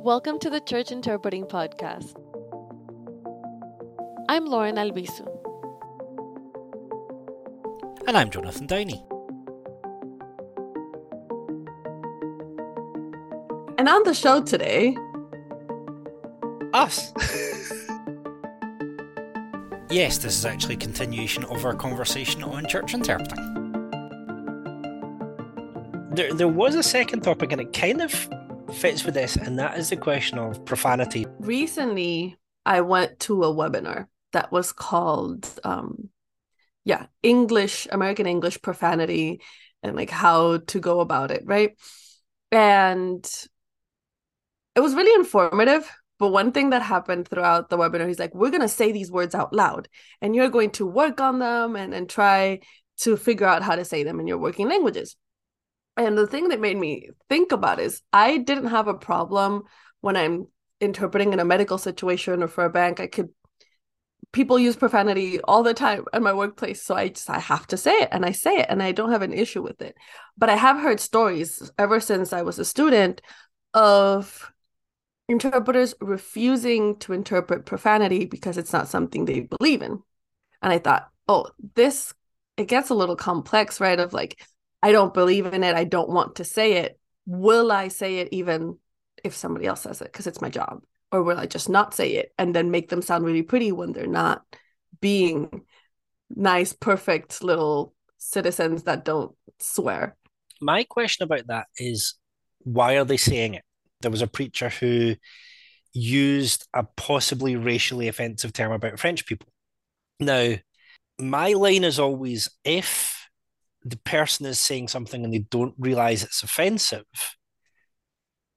Welcome to the Church Interpreting Podcast. I'm Lauryn Albizu. And I'm Jonathan Downey. And on the show today, us. yes, this is actually a continuation of our conversation on church interpreting. There, there was a second topic, and it kind of fits with this, and that is the question of profanity. Recently, I went to a webinar that was called, um, yeah, English, American English profanity, and like how to go about it, right? And it was really informative. But one thing that happened throughout the webinar, he's like, we're going to say these words out loud and you're going to work on them and, and try to figure out how to say them in your working languages. And the thing that made me think about is I didn't have a problem when I'm interpreting in a medical situation or for a bank. I could people use profanity all the time in my workplace so i just i have to say it and i say it and i don't have an issue with it. But i have heard stories ever since i was a student of interpreters refusing to interpret profanity because it's not something they believe in. And i thought oh this it gets a little complex right? Of like I don't believe in it. I don't want to say it. Will I say it even if somebody else says it because it's my job? Or will I just not say it and then make them sound really pretty when they're not being nice, perfect little citizens that don't swear? My question about that is why are they saying it? There was a preacher who used a possibly racially offensive term about French people. Now, my line is always if the person is saying something and they don't realize it's offensive,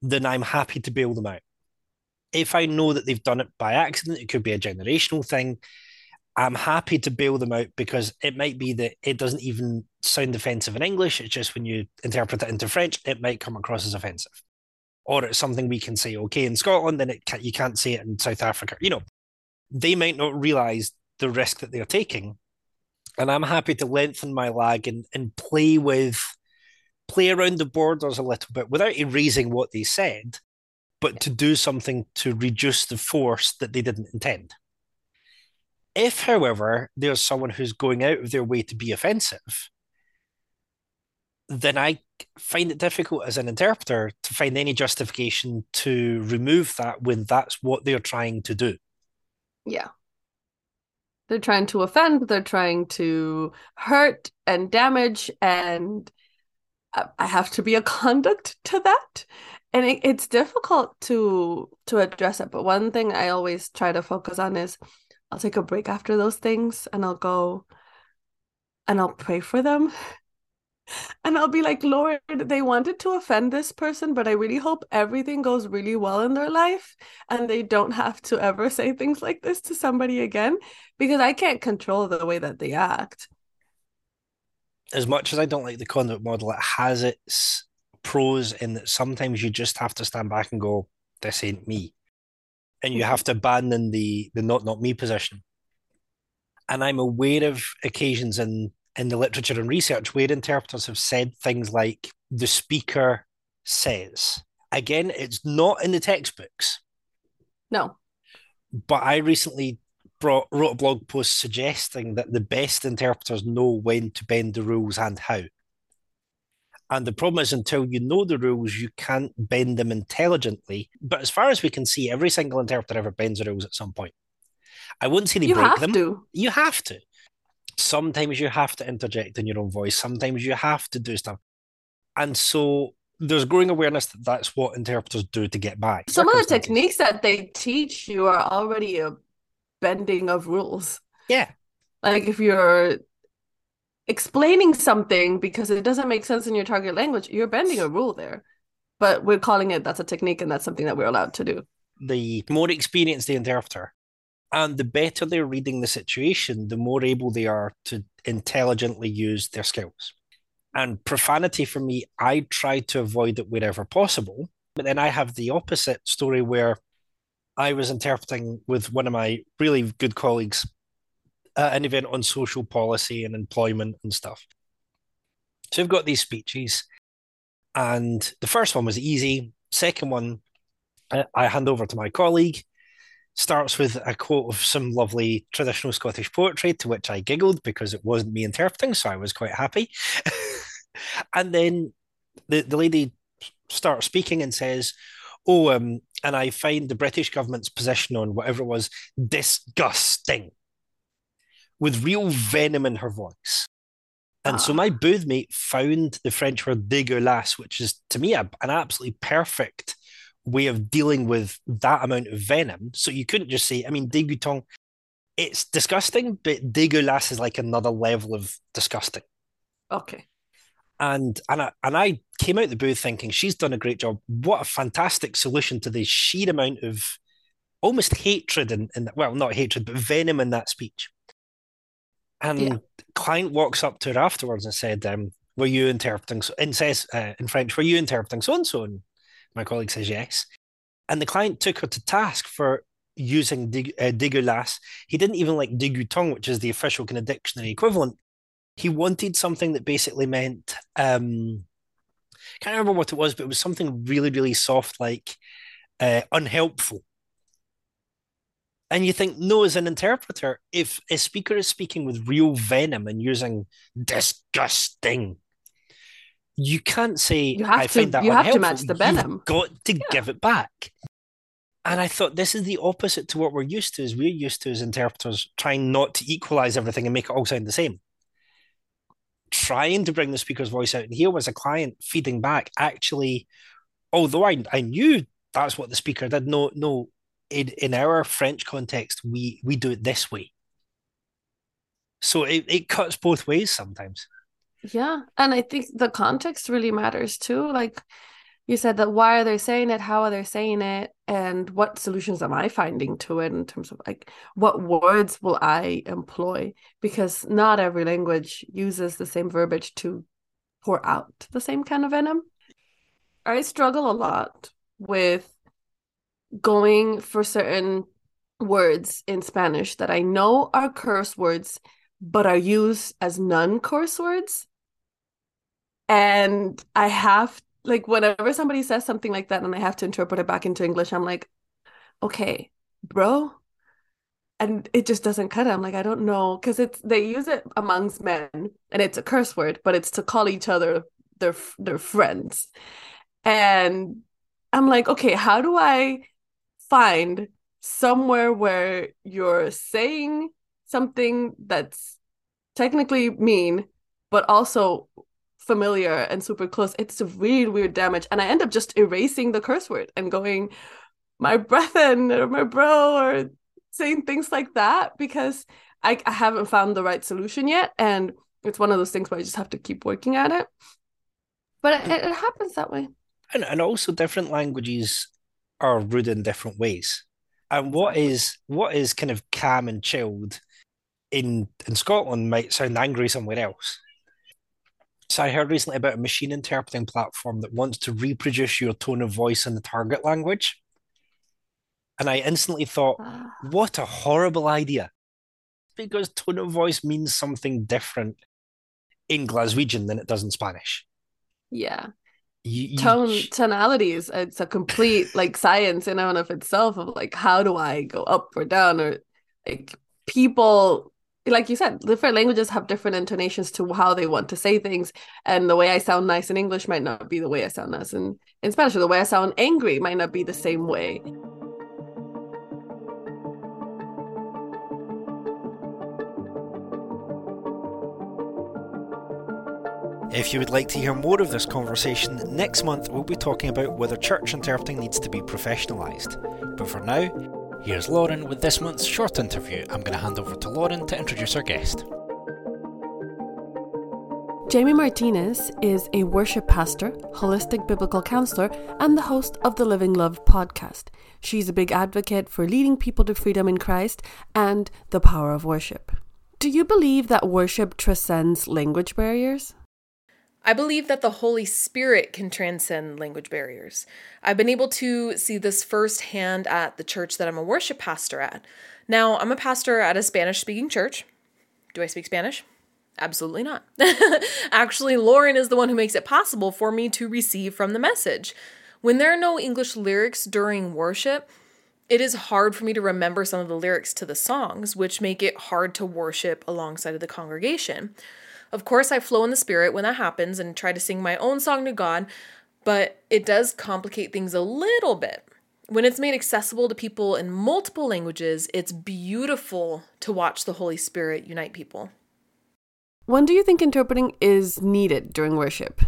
then I'm happy to bail them out. If I know that they've done it by accident, it could be a generational thing. I'm happy to bail them out because it might be that it doesn't even sound offensive in English. It's just when you interpret it into French, it might come across as offensive. Or it's something we can say okay in Scotland, then it can, you can't say it in South Africa. You know, they might not realize the risk that they're taking and I'm happy to lengthen my lag and, and play with play around the borders a little bit without erasing what they said, but to do something to reduce the force that they didn't intend. If, however, there's someone who's going out of their way to be offensive, then I find it difficult as an interpreter to find any justification to remove that when that's what they're trying to do. Yeah. They're trying to offend, they're trying to hurt and damage, and I have to be a conduit to that. And it, it's difficult to to address it. But one thing I always try to focus on is I'll take a break after those things and I'll go and I'll pray for them and I'll be like, Lord, they wanted to offend this person, but I really hope everything goes really well in their life and they don't have to ever say things like this to somebody again because I can't control the way that they act. As much as I don't like the conduit model, it has its pros in that sometimes you just have to stand back and go, This ain't me. And you have to abandon the the not not me position. And I'm aware of occasions in in the literature and research where interpreters have said things like the speaker says. Again, it's not in the textbooks. No. But I recently brought, wrote a blog post suggesting that the best interpreters know when to bend the rules and how. And the problem is, until you know the rules, you can't bend them intelligently. But as far as we can see, every single interpreter ever bends the rules at some point. I wouldn't say they you break them. To. You have to sometimes you have to interject in your own voice sometimes you have to do stuff. And so there's growing awareness that that's what interpreters do to get by. Some of the techniques that they teach you are already a bending of rules. Yeah. Like if you're explaining something because it doesn't make sense in your target language you're bending a rule there. But we're calling it that's a technique and that's something that we're allowed to do. The more experienced the interpreter and the better they're reading the situation, the more able they are to intelligently use their skills. And profanity for me, I try to avoid it wherever possible. But then I have the opposite story where I was interpreting with one of my really good colleagues at an event on social policy and employment and stuff. So I've got these speeches, and the first one was easy. Second one, uh, I hand over to my colleague. Starts with a quote of some lovely traditional Scottish poetry, to which I giggled because it wasn't me interpreting, so I was quite happy. and then the, the lady starts speaking and says, Oh, um, and I find the British government's position on whatever it was disgusting with real venom in her voice. And so my booth mate found the French word dégueulasse, which is to me a, an absolutely perfect way of dealing with that amount of venom. So you couldn't just say, I mean, dégoûtant, it's disgusting, but dégueulasse is like another level of disgusting. Okay. And and I, and I came out the booth thinking she's done a great job. What a fantastic solution to the sheer amount of almost hatred and well, not hatred, but venom in that speech. And yeah. client walks up to her afterwards and said, um, "Were you interpreting?" So, and says uh, in French, "Were you interpreting so and so?" And my colleague says yes. And the client took her to task for using dig, uh. He didn't even like dégoûtant, which is the official kind of dictionary equivalent. He wanted something that basically meant um, can't remember what it was, but it was something really, really soft, like uh, unhelpful. And you think, no, as an interpreter, if a speaker is speaking with real venom and using disgusting, you can't say you have I to, find that you unhelpful. have to match the venom. You've got to yeah. give it back. And I thought this is the opposite to what we're used to, is we're used to as interpreters trying not to equalize everything and make it all sound the same. Trying to bring the speaker's voice out. And here was a client feeding back, actually, although I, I knew that's what the speaker did, no, no, in, in our French context, we we do it this way. So it, it cuts both ways sometimes. Yeah. And I think the context really matters too. Like you said that why are they saying it? How are they saying it? And what solutions am I finding to it in terms of like what words will I employ? Because not every language uses the same verbiage to pour out the same kind of venom. I struggle a lot with going for certain words in Spanish that I know are curse words, but are used as non curse words and I have like whenever somebody says something like that and I have to interpret it back into English, I'm like, okay, bro. And it just doesn't cut it. I'm like, I don't know. Cause it's they use it amongst men and it's a curse word, but it's to call each other their their friends. And I'm like, okay, how do I find somewhere where you're saying something that's technically mean, but also familiar and super close, it's a really weird damage. And I end up just erasing the curse word and going, my brethren or my bro or saying things like that because I, I haven't found the right solution yet. And it's one of those things where I just have to keep working at it. But it, it happens that way. And, and also different languages are rude in different ways. And what is what is kind of calm and chilled in in Scotland might sound angry somewhere else. So I heard recently about a machine interpreting platform that wants to reproduce your tone of voice in the target language. And I instantly thought, ah. what a horrible idea. Because tone of voice means something different in Glaswegian than it does in Spanish. Yeah. You, you... Tone tonalities, it's a complete like science in and of itself of like how do I go up or down or like people like you said, different languages have different intonations to how they want to say things. And the way I sound nice in English might not be the way I sound nice in, in Spanish, or the way I sound angry might not be the same way. If you would like to hear more of this conversation, next month we'll be talking about whether church interpreting needs to be professionalised. But for now, Here's Lauryn with this month's short interview. I'm going to hand over to Lauryn to introduce our guest. Jamie Martinez is a worship pastor, holistic biblical counselor, and the host of the Living Love podcast. She's a big advocate for leading people to freedom in Christ and the power of worship. Do you believe that worship transcends language barriers? I believe that the Holy Spirit can transcend language barriers. I've been able to see this firsthand at the church that I'm a worship pastor at. Now, I'm a pastor at a Spanish speaking church. Do I speak Spanish? Absolutely not. Actually, Lauryn is the one who makes it possible for me to receive from the message. When there are no English lyrics during worship, it is hard for me to remember some of the lyrics to the songs, which make it hard to worship alongside of the congregation. Of course, I flow in the spirit when that happens and try to sing my own song to God, but it does complicate things a little bit. When it's made accessible to people in multiple languages, it's beautiful to watch the Holy Spirit unite people. When do you think interpreting is needed during worship?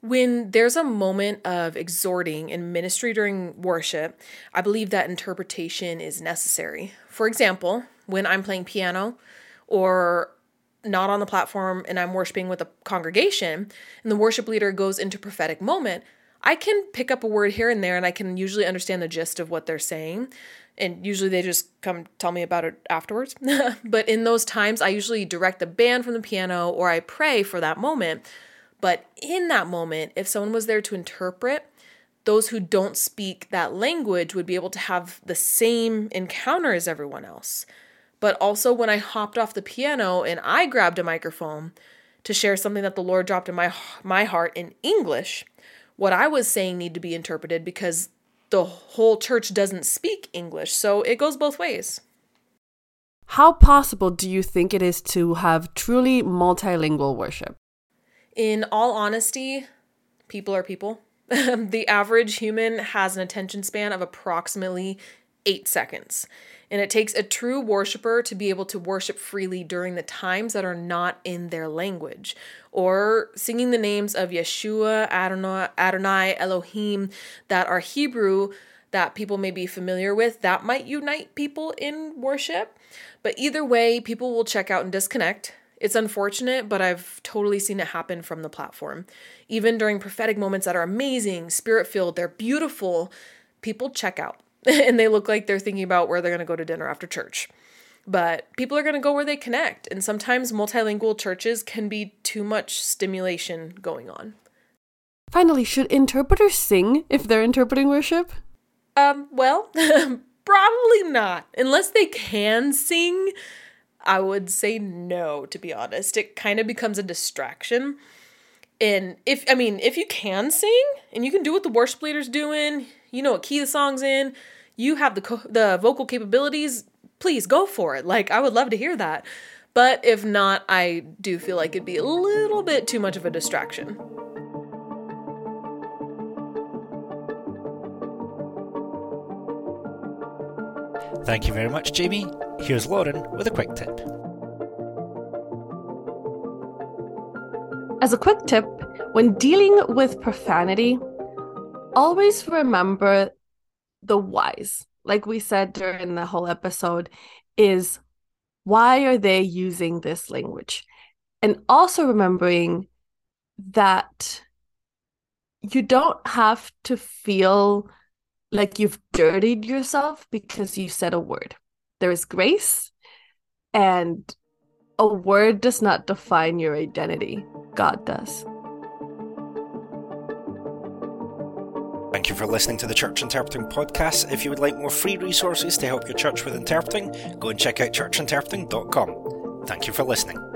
When there's a moment of exhorting in ministry during worship, I believe that interpretation is necessary. For example, when I'm playing piano or not on the platform and I'm worshiping with a congregation and the worship leader goes into prophetic moment, I can pick up a word here and there and I can usually understand the gist of what they're saying. And usually they just come tell me about it afterwards. but in those times, I usually direct the band from the piano or I pray for that moment but in that moment, if someone was there to interpret, those who don't speak that language would be able to have the same encounter as everyone else. But also, when I hopped off the piano and I grabbed a microphone to share something that the Lord dropped in my, my heart in English, what I was saying need to be interpreted because the whole church doesn't speak English. So it goes both ways. How possible do you think it is to have truly multilingual worship? in all honesty, people are people. the average human has an attention span of approximately eight seconds. And it takes a true worshiper to be able to worship freely during the times that are not in their language. Or singing the names of Yeshua, Adonai, Adonai, Elohim that are Hebrew that people may be familiar with, that might unite people in worship. But either way, people will check out and disconnect. It's unfortunate, but I've totally seen it happen from the platform. Even during prophetic moments that are amazing, spirit filled, they're beautiful, people check out and they look like they're thinking about where they're going to go to dinner after church. But people are going to go where they connect, and sometimes multilingual churches can be too much stimulation going on. Finally, should interpreters sing if they're interpreting worship? Um, well, probably not. Unless they can sing, I would say no, to be honest. It kind of becomes a distraction. And if, I mean, if you can sing and you can do what the worship leader's doing, you know what key the song's in, you have the, co- the vocal capabilities, please go for it. Like, I would love to hear that. But if not, I do feel like it'd be a little bit too much of a distraction. Thank you very much, Jamie. Here's Lauryn with a quick tip. As a quick tip, when dealing with profanity, always remember the whys. Like we said during the whole episode, is why are they using this language? And also remembering that you don't have to feel like you've dirtied yourself because you said a word. There is grace, and a word does not define your identity, God does. Thank you for listening to the Church Interpreting Podcast. If you would like more free resources to help your church with interpreting, go and check out churchinterpreting.com. Thank you for listening.